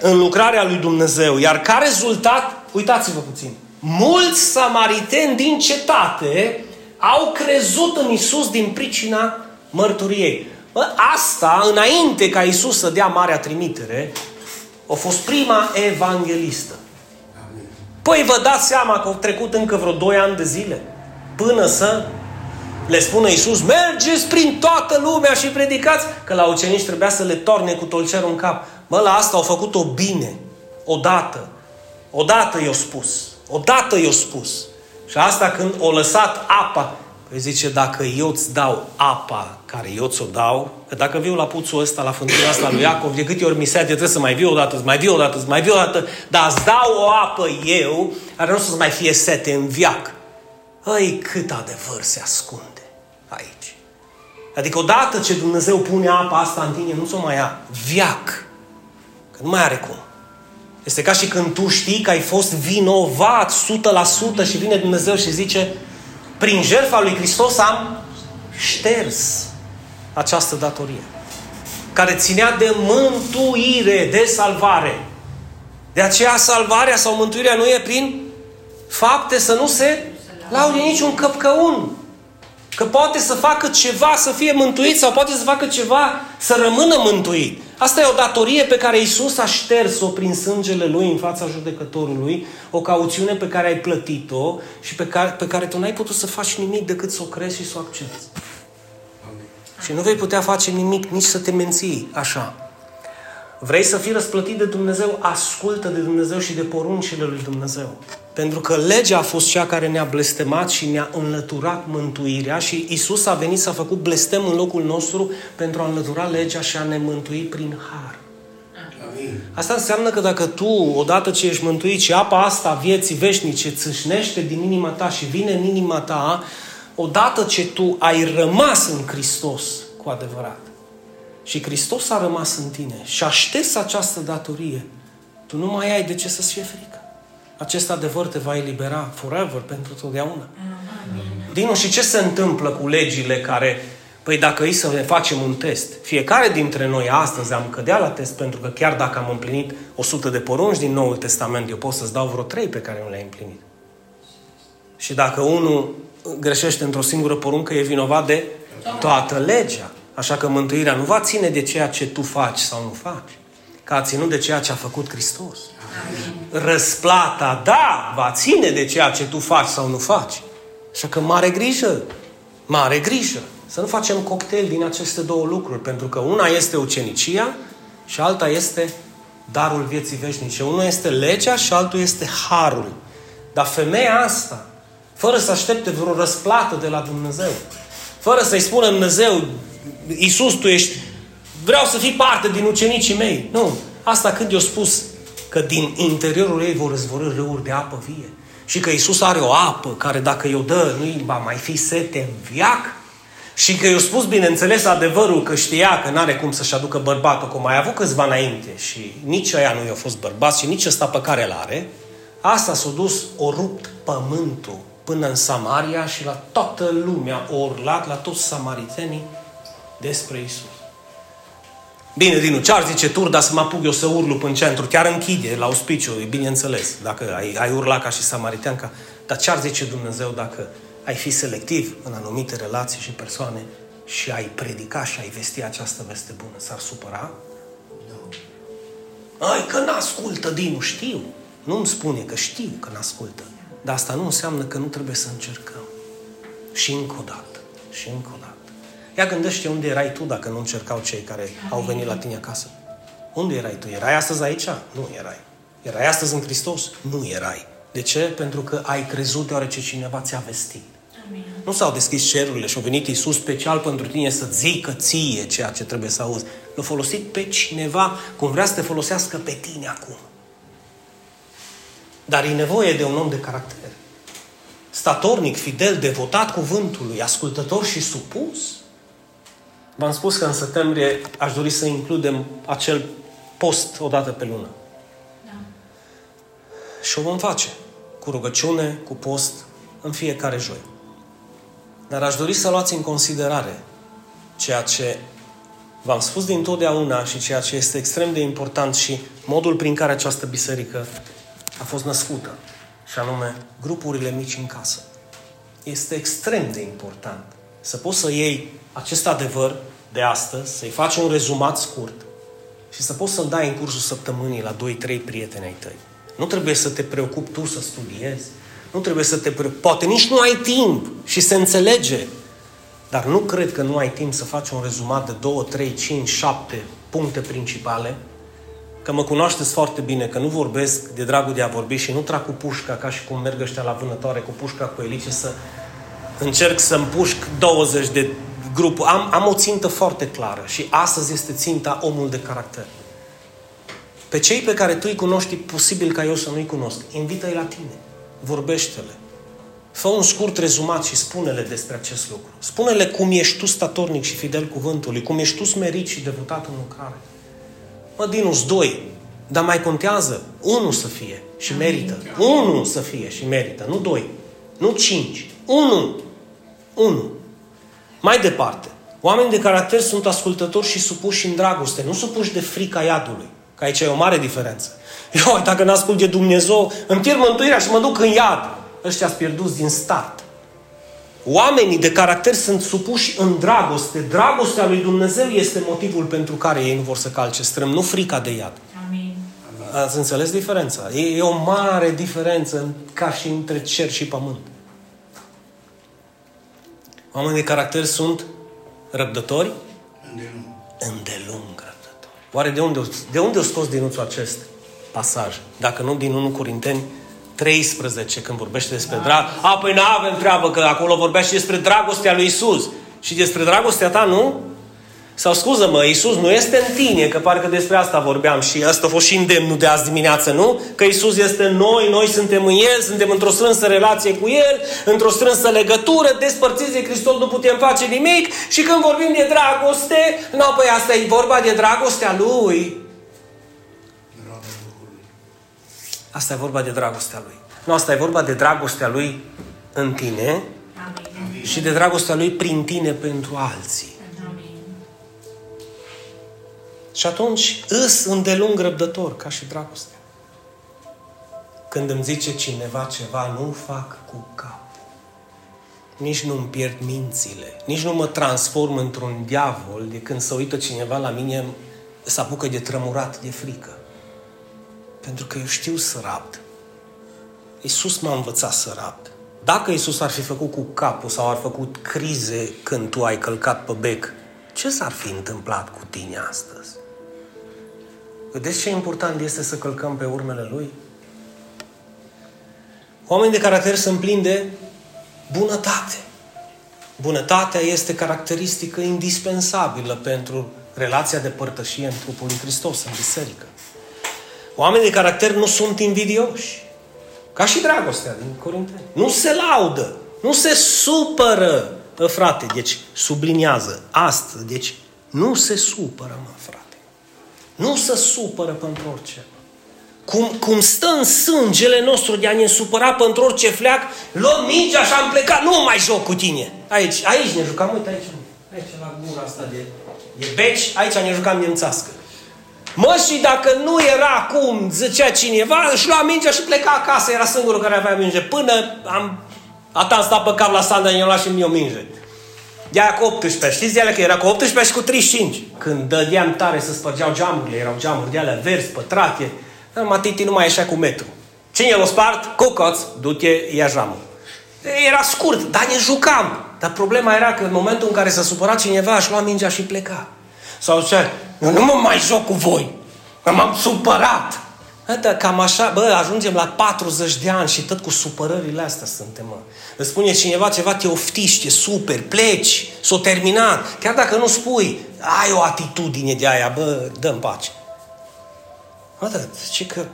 în lucrarea lui Dumnezeu, iar ca rezultat, uitați-vă puțin, mulți samariteni din cetate au crezut în Isus din pricina mărturiei. Bă, asta, înainte ca Isus să dea marea trimitere, a fost prima evanghelistă. Păi vă dați seama că au trecut încă vreo 2 ani de zile până să le spune Iisus, mergeți prin toată lumea și predicați, că la ucenici trebuia să le torne cu tolcerul în cap. Mă, la asta au făcut-o bine, odată. Odată i-au spus. Odată i-au spus. Și asta când o lăsat apa, păi zice, dacă eu îți dau apa care eu ți-o dau, că dacă viu la puțul ăsta, la fântâna asta lui Iacov, de câte ori mi se trebuie să mai viu o dată, să mai viu o dată, să mai viu o dată, dar îți dau o apă eu, care nu să mai fie sete în viac. Ai, cât adevăr se ascunde aici. Adică odată ce Dumnezeu pune apa asta în tine, nu ți-o mai ia viac. Că nu mai are cum. Este ca și când tu știi că ai fost vinovat 100% și vine Dumnezeu și zice prin jertfa lui Hristos am șters această datorie care ținea de mântuire, de salvare. De aceea salvarea sau mântuirea nu e prin fapte să nu se laude niciun căpcăun. Că poate să facă ceva să fie mântuit sau poate să facă ceva să rămână mântuit. Asta e o datorie pe care Isus a șters-o prin sângele Lui în fața judecătorului, o cauțiune pe care ai plătit-o și pe care, pe care tu n-ai putut să faci nimic decât să o crezi și să o accepti. Și nu vei putea face nimic, nici să te menții așa. Vrei să fii răsplătit de Dumnezeu? Ascultă de Dumnezeu și de poruncile lui Dumnezeu. Pentru că legea a fost cea care ne-a blestemat și ne-a înlăturat mântuirea și Isus a venit să a făcut blestem în locul nostru pentru a înlătura legea și a ne mântui prin har. Asta înseamnă că dacă tu, odată ce ești mântuit și apa asta a vieții veșnice țâșnește din inima ta și vine în inima ta, odată ce tu ai rămas în Hristos cu adevărat și Hristos a rămas în tine și aștepți această datorie, tu nu mai ai de ce să-ți fie frică. Acest adevăr te va elibera forever, pentru totdeauna. Dinu, și ce se întâmplă cu legile care Păi dacă îi să ne facem un test, fiecare dintre noi astăzi am cădea la test, pentru că chiar dacă am împlinit 100 de porunci din Noul Testament, eu pot să-ți dau vreo 3 pe care nu le-ai împlinit. Și dacă unul greșește într-o singură poruncă, e vinovat de toată legea. Așa că mântuirea nu va ține de ceea ce tu faci sau nu faci, că a ținut de ceea ce a făcut Hristos. Răsplata, da, va ține de ceea ce tu faci sau nu faci. Așa că mare grijă, mare grijă. Să nu facem cocktail din aceste două lucruri, pentru că una este ucenicia și alta este darul vieții veșnice. Unul este legea și altul este harul. Dar femeia asta, fără să aștepte vreo răsplată de la Dumnezeu, fără să-i spună Dumnezeu, Iisus, tu ești, vreau să fii parte din ucenicii mei. Nu. Asta când i-a spus că din interiorul ei vor răzvorâ râuri de apă vie. Și că Iisus are o apă care dacă i-o dă, nu va mai fi sete în viac. Și că i-a spus, bineînțeles, adevărul că știa că n-are cum să-și aducă bărbatul, cum mai avut câțiva înainte și nici ăia nu i-a fost bărbați și nici ăsta pe care îl are, asta s-a dus, o rupt pământul până în Samaria și la toată lumea, o urlat la toți samaritenii despre Isus. Bine, Dinu, ce ar zice Turda să mă apuc eu să urlu în centru? Chiar închide la auspiciu, e bineînțeles, dacă ai, ai urlat ca și samariteanca. Dar ce ar zice Dumnezeu dacă ai fi selectiv în anumite relații și persoane și ai predica și ai vesti această veste bună? S-ar supăra? Nu. Ai, că n-ascultă, Dinu, știu. Nu-mi spune că știu că n-ascultă. Dar asta nu înseamnă că nu trebuie să încercăm. Și încă o dată. Și încă o dată. Ia gândește unde erai tu dacă nu încercau cei care au venit la tine acasă. Unde erai tu? Erai astăzi aici? Nu erai. Erai astăzi în Hristos? Nu erai. De ce? Pentru că ai crezut deoarece cineva ți-a vestit. Amin. Nu s-au deschis cerurile și a venit Iisus special pentru tine să zică ție ceea ce trebuie să auzi. L-a folosit pe cineva cum vrea să te folosească pe tine acum. Dar e nevoie de un om de caracter. Statornic, fidel, devotat cuvântului, ascultător și supus. V-am spus că în septembrie aș dori să includem acel post o dată pe lună. Da. Și o vom face cu rugăciune, cu post, în fiecare joi. Dar aș dori să luați în considerare ceea ce v-am spus din totdeauna și ceea ce este extrem de important și modul prin care această biserică a fost născută, și anume grupurile mici în casă. Este extrem de important să poți să iei acest adevăr de astăzi, să-i faci un rezumat scurt și să poți să-l dai în cursul săptămânii la 2-3 prieteni ai tăi. Nu trebuie să te preocupi tu să studiezi, nu trebuie să te preocupi. Poate nici nu ai timp și se înțelege. Dar nu cred că nu ai timp să faci un rezumat de 2, 3, 5, 7 puncte principale, că mă cunoașteți foarte bine, că nu vorbesc de dragul de a vorbi și nu trag cu pușca ca și cum merg ăștia la vânătoare cu pușca cu elice să încerc să împușc 20 de grupuri. Am, am o țintă foarte clară și astăzi este ținta omul de caracter. Pe cei pe care tu îi cunoști, posibil ca eu să nu-i cunosc, invită-i la tine. Vorbește-le. Fă un scurt rezumat și spune-le despre acest lucru. Spune-le cum ești tu statornic și fidel cuvântului, cum ești tu smerit și devotat în lucrare. Mă, Dinus, doi. Dar mai contează unul să fie și merită. Unul să fie și merită, nu doi. Nu cinci. Unu. Unu. Mai departe. Oamenii de caracter sunt ascultători și supuși în dragoste, nu supuși de frica iadului. Că aici e o mare diferență. (laughs) Eu, dacă n-ascult de Dumnezeu, îmi pierd mântuirea și mă duc în iad. Ăștia sunt pierduți din start. Oamenii de caracter sunt supuși în dragoste. Dragostea lui Dumnezeu este motivul pentru care ei nu vor să calce strâm, nu frica de iad. Amin. Ați înțeles diferența? E, e o mare diferență ca și între cer și pământ. Oamenii de caracter sunt Răbdători? Îndelung. Îndelung răbdători. Oare de unde, de unde o scos dinuțul acest pasaj? Dacă nu din 1 Corinteni 13, când vorbește despre drag. A, păi nu avem treabă, că acolo vorbește despre dragostea lui Isus. Și despre dragostea ta, nu? Sau scuză-mă, Iisus nu este în tine, că parcă despre asta vorbeam și asta a fost și îndemnul de azi dimineață, nu? Că Iisus este în noi, noi suntem în El, suntem într-o strânsă relație cu El, într-o strânsă legătură, despărțiți de Hristos nu putem face nimic și când vorbim de dragoste, nu, păi asta e vorba de dragostea Lui. Roada Duhului. Asta e vorba de dragostea Lui. Nu, asta e vorba de dragostea Lui în tine Amin. și de dragostea Lui prin tine pentru alții. Și atunci îs îndelung răbdător, ca și dragostea. Când îmi zice cineva ceva, nu fac cu capul. Nici nu-mi pierd mințile. Nici nu mă transform într-un diavol de când se uită cineva la mine, se apucă de trămurat de frică. Pentru că eu știu să rabd. Iisus m-a învățat să rabd. Dacă Iisus ar fi făcut cu capul sau ar făcut crize când tu ai călcat pe bec, ce s-ar fi întâmplat cu tine astăzi? Vedeți ce important este să călcăm pe urmele Lui? Oamenii de caracter sunt plini de bunătate. Bunătatea este caracteristică indispensabilă pentru relația de părtășie în trupul lui Hristos, în biserică. Oamenii de caracter nu sunt invidioși. Ca și dragostea din Corinteni. Nu se laudă, nu se supără, Bă, frate, deci subliniază asta, deci nu se supără, mă, frate. Nu se supără pentru orice. Cum, cum stă în sângele nostru de a ne supăra pentru orice fleac, luăm mingea și am plecat, nu mai joc cu tine. Aici, aici ne jucam, uite aici, aici la gura asta de, de beci, aici ne jucam nemțească. Mă, și dacă nu era cum zicea cineva, își lua mingea și pleca acasă, era singurul care avea minge. Până am Ata am stat pe cap la Sanda, i-am luat și mie o minge. De aia cu 18, știți de alea că era cu 18 și cu 35. Când dădeam tare să spărgeau geamurile, erau geamuri de alea verzi, pătrate. Dar Matiti nu mai ieșea cu metru. Cine l-a spart? Cucoț, du-te, ia jamul. Era scurt, dar ne jucam. Dar problema era că în momentul în care s-a supărat cineva, aș lua mingea și pleca. Sau zicea, eu nu mă mai joc cu voi, că m-am supărat. Uite, cam așa, bă, ajungem la 40 de ani și tot cu supărările astea suntem, mă. Îți spune cineva ceva, te oftiști, te super, pleci, s-o terminat. Chiar dacă nu spui, ai o atitudine de aia, bă, dă-mi pace. Uite, zice că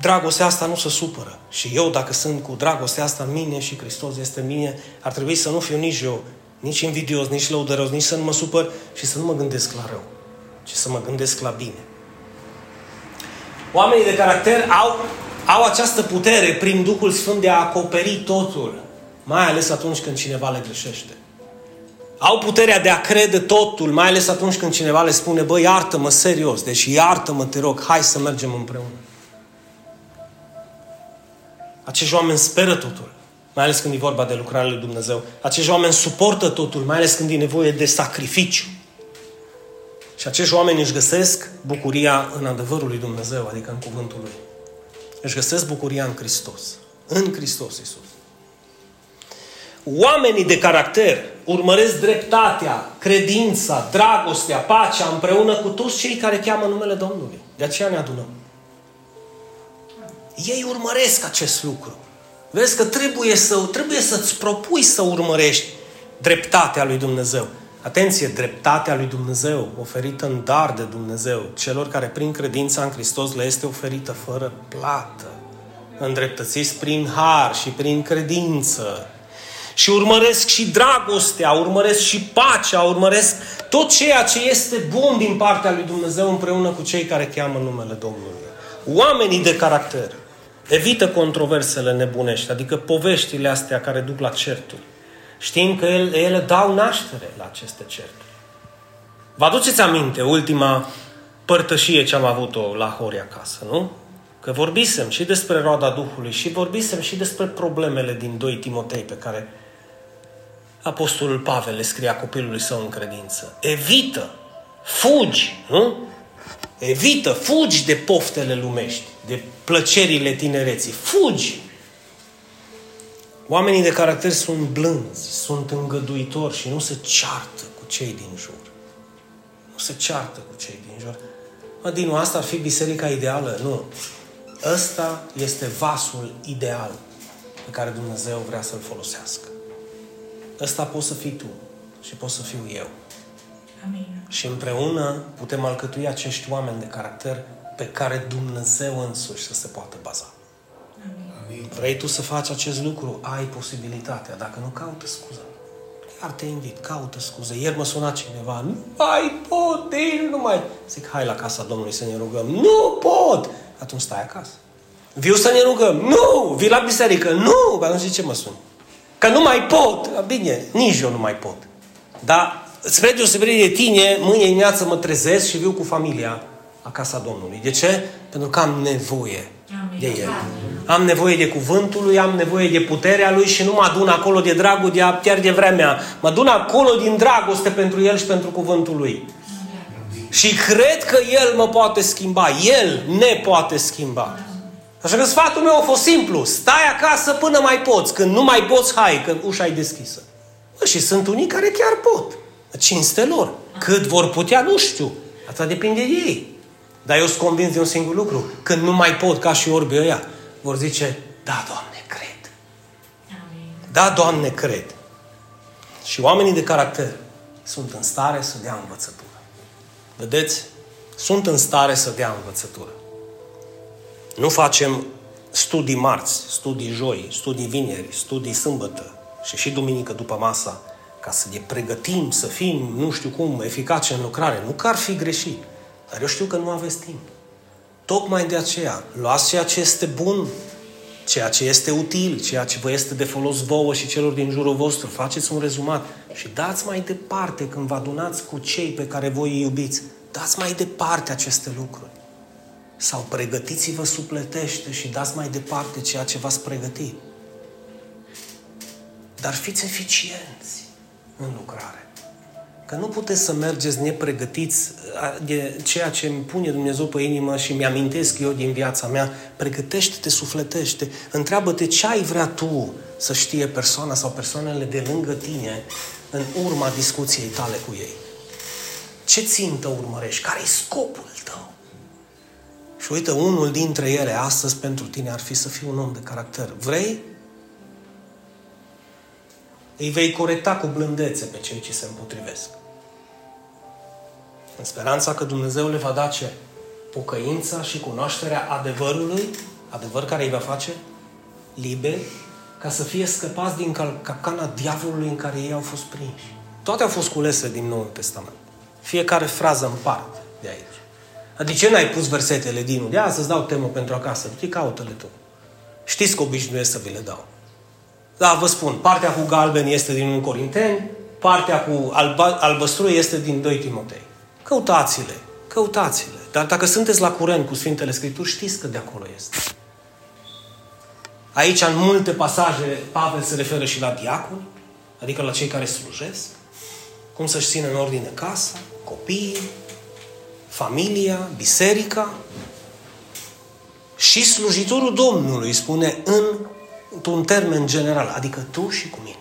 dragostea asta nu se supără. Și eu, dacă sunt cu dragostea asta în mine și Hristos este în mine, ar trebui să nu fiu nici eu, nici invidios, nici lăudăros, nici să nu mă supăr și să nu mă gândesc la rău, ci să mă gândesc la bine. Oamenii de caracter au, au această putere prin Duhul Sfânt de a acoperi totul, mai ales atunci când cineva le greșește. Au puterea de a crede totul, mai ales atunci când cineva le spune, bă, iartă-mă serios, deci iartă-mă, te rog, hai să mergem împreună. Acești oameni speră totul, mai ales când e vorba de lucrarea lui Dumnezeu. Acești oameni suportă totul, mai ales când e nevoie de sacrificiu. Și acești oameni își găsesc bucuria în adevărul lui Dumnezeu, adică în cuvântul lui. Își găsesc bucuria în Hristos. În Hristos Iisus. Oamenii de caracter urmăresc dreptatea, credința, dragostea, pacea împreună cu toți cei care cheamă numele Domnului. De aceea ne adunăm. Ei urmăresc acest lucru. Vezi că trebuie, să, trebuie să-ți propui să urmărești dreptatea lui Dumnezeu. Atenție, dreptatea lui Dumnezeu, oferită în dar de Dumnezeu, celor care prin credința în Hristos le este oferită fără plată. Îndreptățiți prin har și prin credință. Și urmăresc și dragostea, urmăresc și pacea, urmăresc tot ceea ce este bun din partea lui Dumnezeu împreună cu cei care cheamă numele Domnului. Oamenii de caracter evită controversele nebunești, adică poveștile astea care duc la certuri. Știm că ele, ele dau naștere la aceste certuri. Vă aduceți aminte ultima părtășie ce am avut-o la Hori acasă, nu? Că vorbisem și despre roada Duhului și vorbisem și despre problemele din 2 Timotei pe care Apostolul Pavel le scria copilului său în credință. Evită, fugi, nu? Evită, fugi de poftele lumești, de plăcerile tinereții. Fugi! Oamenii de caracter sunt blânzi, sunt îngăduitori și nu se ceartă cu cei din jur. Nu se ceartă cu cei din jur. Mă, din asta ar fi biserica ideală? Nu. Ăsta este vasul ideal pe care Dumnezeu vrea să-l folosească. Ăsta poți să fii tu și poți să fiu eu. Amin. Și împreună putem alcătui acești oameni de caracter pe care Dumnezeu însuși să se poată baza. Amin. Vrei tu să faci acest lucru? Ai posibilitatea. Dacă nu, caută scuză. Chiar te invit, caută scuze. Ieri mă suna cineva, nu mai pot, nici nu mai... Zic, hai la casa Domnului să ne rugăm. Nu pot! Atunci stai acasă. Viu să ne rugăm. Nu! Vii la biserică. Nu! Atunci de ce mă suni? Că nu mai pot. Bine, nici eu nu mai pot. Dar, spre deosebire de tine, mâine dimineață mă trezesc și viu cu familia la casa Domnului. De ce? Pentru că am nevoie Amin. De El. Am nevoie de cuvântul lui, am nevoie de puterea lui și nu mă adun acolo de dragul de a pierde vremea. Mă adun acolo din dragoste pentru el și pentru cuvântul lui. Și cred că el mă poate schimba. El ne poate schimba. Așa că sfatul meu a fost simplu. Stai acasă până mai poți. Când nu mai poți, hai, că ușa e deschisă. Bă, și sunt unii care chiar pot. Cinste lor. Cât vor putea, nu știu. Asta depinde de ei. Dar eu sunt convins de un singur lucru. Când nu mai pot, ca și orbii ăia, vor zice, da, Doamne, cred. Amin. Da, Doamne, cred. Și oamenii de caracter sunt în stare să dea învățătură. Vedeți? Sunt în stare să dea învățătură. Nu facem studii marți, studii joi, studii vineri, studii sâmbătă și și duminică după masa ca să ne pregătim să fim, nu știu cum, eficace în lucrare. Nu că ar fi greșit, dar eu știu că nu aveți timp. Tocmai de aceea, luați ceea ce este bun, ceea ce este util, ceea ce vă este de folos vouă și celor din jurul vostru, faceți un rezumat și dați mai departe când vă adunați cu cei pe care voi îi iubiți. Dați mai departe aceste lucruri. Sau pregătiți-vă supletește și dați mai departe ceea ce v-ați pregătit. Dar fiți eficienți în lucrare. Că nu puteți să mergeți nepregătiți de ceea ce îmi pune Dumnezeu pe inimă și mi-amintesc eu din viața mea. Pregătește-te, sufletește, întreabă-te ce ai vrea tu să știe persoana sau persoanele de lângă tine în urma discuției tale cu ei. Ce țintă urmărești? Care e scopul tău? Și uite, unul dintre ele astăzi pentru tine ar fi să fii un om de caracter. Vrei? Îi vei corecta cu blândețe pe cei ce se împotrivesc. În speranța că Dumnezeu le va da ce? Pocăința și cunoașterea adevărului, adevăr care îi va face liberi, ca să fie scăpați din capcana diavolului în care ei au fost prinși. Toate au fost culese din Noul Testament. Fiecare frază în parte de aici. Adică ce n-ai pus versetele din De azi să-ți dau temă pentru acasă. Du-te, caută-le tu. Știți că obișnuiesc să vi le dau. Da, vă spun, partea cu galben este din 1 Corinteni, partea cu alba, albăstru este din 2 Timotei. Căutați-le, căutați-le. Dar dacă sunteți la curent cu Sfintele Scripturi, știți că de acolo este. Aici, în multe pasaje, Pavel se referă și la diaconi, adică la cei care slujesc, cum să-și țină în ordine casa, copiii, familia, biserica și slujitorul Domnului, spune în într-un termen general, adică tu și cu mine.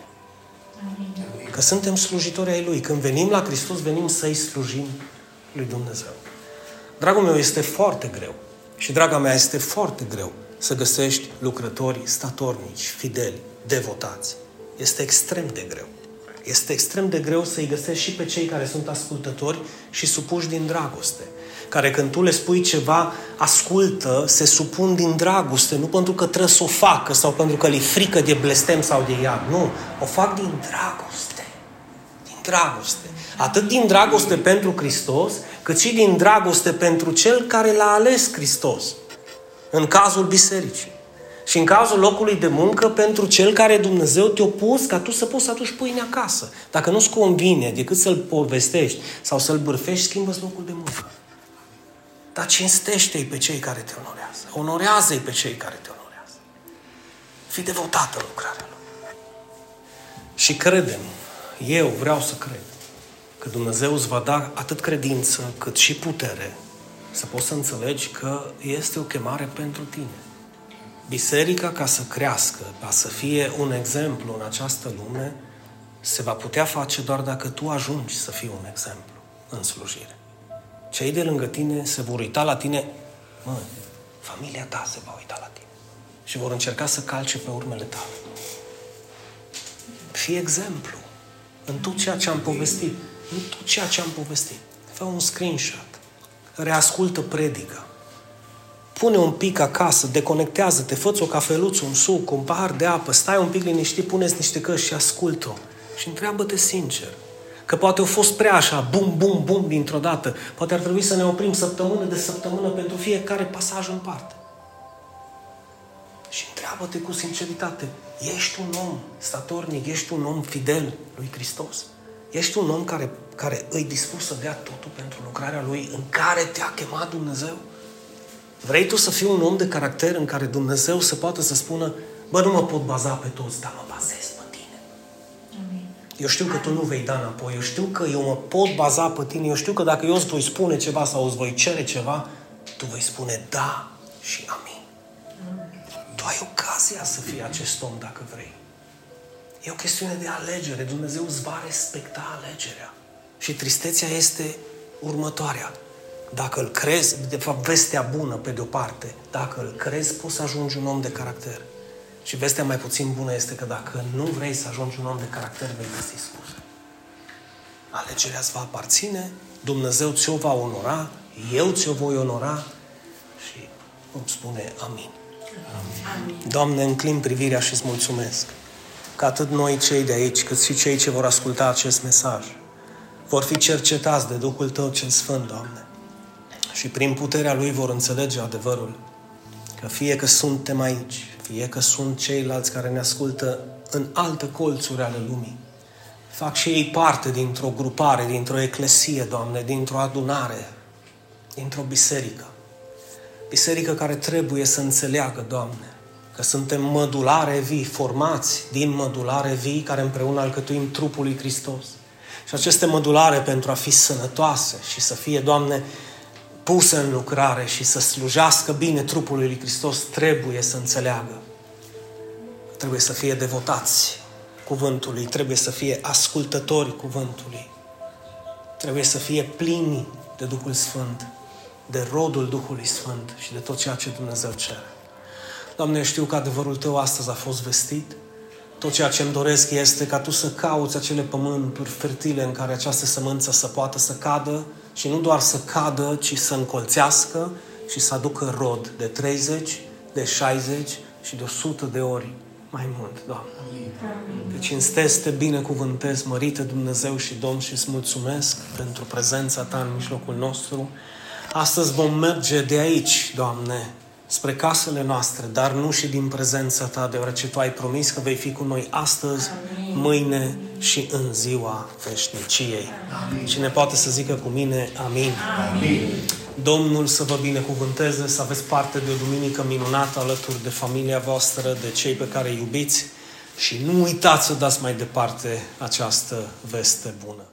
Că suntem slujitori ai Lui. Când venim la Hristos, venim să-i slujim lui Dumnezeu. Dragul meu, este foarte greu și draga mea, este foarte greu să găsești lucrători statornici, fideli, devotați. Este extrem de greu. Este extrem de greu să-i găsești și pe cei care sunt ascultători și supuși din dragoste care când tu le spui ceva, ascultă, se supun din dragoste, nu pentru că trebuie să o facă sau pentru că le frică de blestem sau de iad. Nu, o fac din dragoste. Din dragoste. Atât din dragoste pentru Hristos, cât și din dragoste pentru Cel care l-a ales Hristos. În cazul bisericii. Și în cazul locului de muncă pentru cel care Dumnezeu te-a pus ca tu să poți să aduci pâine acasă. Dacă nu-ți convine decât să-l povestești sau să-l bârfești, schimbă locul de muncă. Dar cinstește-i pe cei care te onorează. Onorează-i pe cei care te onorează. Fii devotat în lucrarea lui. Și credem, eu vreau să cred, că Dumnezeu îți va da atât credință cât și putere să poți să înțelegi că este o chemare pentru tine. Biserica, ca să crească, ca să fie un exemplu în această lume, se va putea face doar dacă tu ajungi să fii un exemplu în slujire. Cei de lângă tine se vor uita la tine, mă, familia ta se va uita la tine și vor încerca să calce pe urmele tale. Fii exemplu în tot ceea ce am povestit. În tot ceea ce am povestit. Fă un screenshot. Reascultă predica. Pune un pic acasă, deconectează-te, fă o cafeluță, un suc, un pahar de apă, stai un pic liniștit, puneți niște căști și ascultă-o. Și întreabă-te sincer. Că poate au fost prea așa, bum, bum, bum, dintr-o dată. Poate ar trebui să ne oprim săptămână de săptămână pentru fiecare pasaj în parte. Și întreabă-te cu sinceritate, ești un om statornic, ești un om fidel lui Hristos? Ești un om care, care îi dispus să dea totul pentru lucrarea lui în care te-a chemat Dumnezeu? Vrei tu să fii un om de caracter în care Dumnezeu să poată să spună bă, nu mă pot baza pe toți, dar mă bazez pe tine. Amin. Eu știu că tu nu vei da înapoi, eu știu că eu mă pot baza pe tine, eu știu că dacă eu îți voi spune ceva sau îți voi cere ceva, tu vei spune da și amin. Tu ai ocazia să fii acest om dacă vrei. E o chestiune de alegere. Dumnezeu îți va respecta alegerea. Și tristețea este următoarea. Dacă îl crezi, de fapt vestea bună pe de-o parte, dacă îl crezi, poți să ajungi un om de caracter. Și vestea mai puțin bună este că dacă nu vrei să ajungi un om de caracter, vei găsi scuze. Alegerea îți va aparține, Dumnezeu ți-o va onora, eu ți-o voi onora și îmi spune amin. amin. Doamne, înclin privirea și îți mulțumesc că atât noi cei de aici, cât și cei ce vor asculta acest mesaj, vor fi cercetați de Duhul Tău cel Sfânt, Doamne. Și prin puterea Lui vor înțelege adevărul. Că fie că suntem aici, fie că sunt ceilalți care ne ascultă în alte colțuri ale lumii, fac și ei parte dintr-o grupare, dintr-o eclesie, Doamne, dintr-o adunare, dintr-o biserică. Biserică care trebuie să înțeleagă, Doamne, că suntem mădulare vii, formați din mădulare vii, care împreună alcătuim trupul lui Hristos. Și aceste mădulare pentru a fi sănătoase și să fie, Doamne, puse în lucrare și să slujească bine trupul lui Hristos, trebuie să înțeleagă. Trebuie să fie devotați cuvântului, trebuie să fie ascultători cuvântului, trebuie să fie plini de Duhul Sfânt, de rodul Duhului Sfânt și de tot ceea ce Dumnezeu cere. Doamne, știu că adevărul Tău astăzi a fost vestit. Tot ceea ce îmi doresc este ca Tu să cauți acele pământuri fertile în care această sămânță să poată să cadă și nu doar să cadă, ci să încolțească și să aducă rod de 30, de 60 și de 100 de ori mai mult, Doamne. Deci cinstesc, te binecuvântez, mărite Dumnezeu și Domn și îți mulțumesc pentru prezența Ta în mijlocul nostru. Astăzi vom merge de aici, Doamne, spre casele noastre, dar nu și din prezența Ta, deoarece Tu ai promis că vei fi cu noi astăzi, Amin. mâine și în ziua veșniciei. Amin. Cine poate să zică cu mine, Amin. Amin. Domnul să vă binecuvânteze, să aveți parte de o duminică minunată alături de familia voastră, de cei pe care îi iubiți și nu uitați să dați mai departe această veste bună.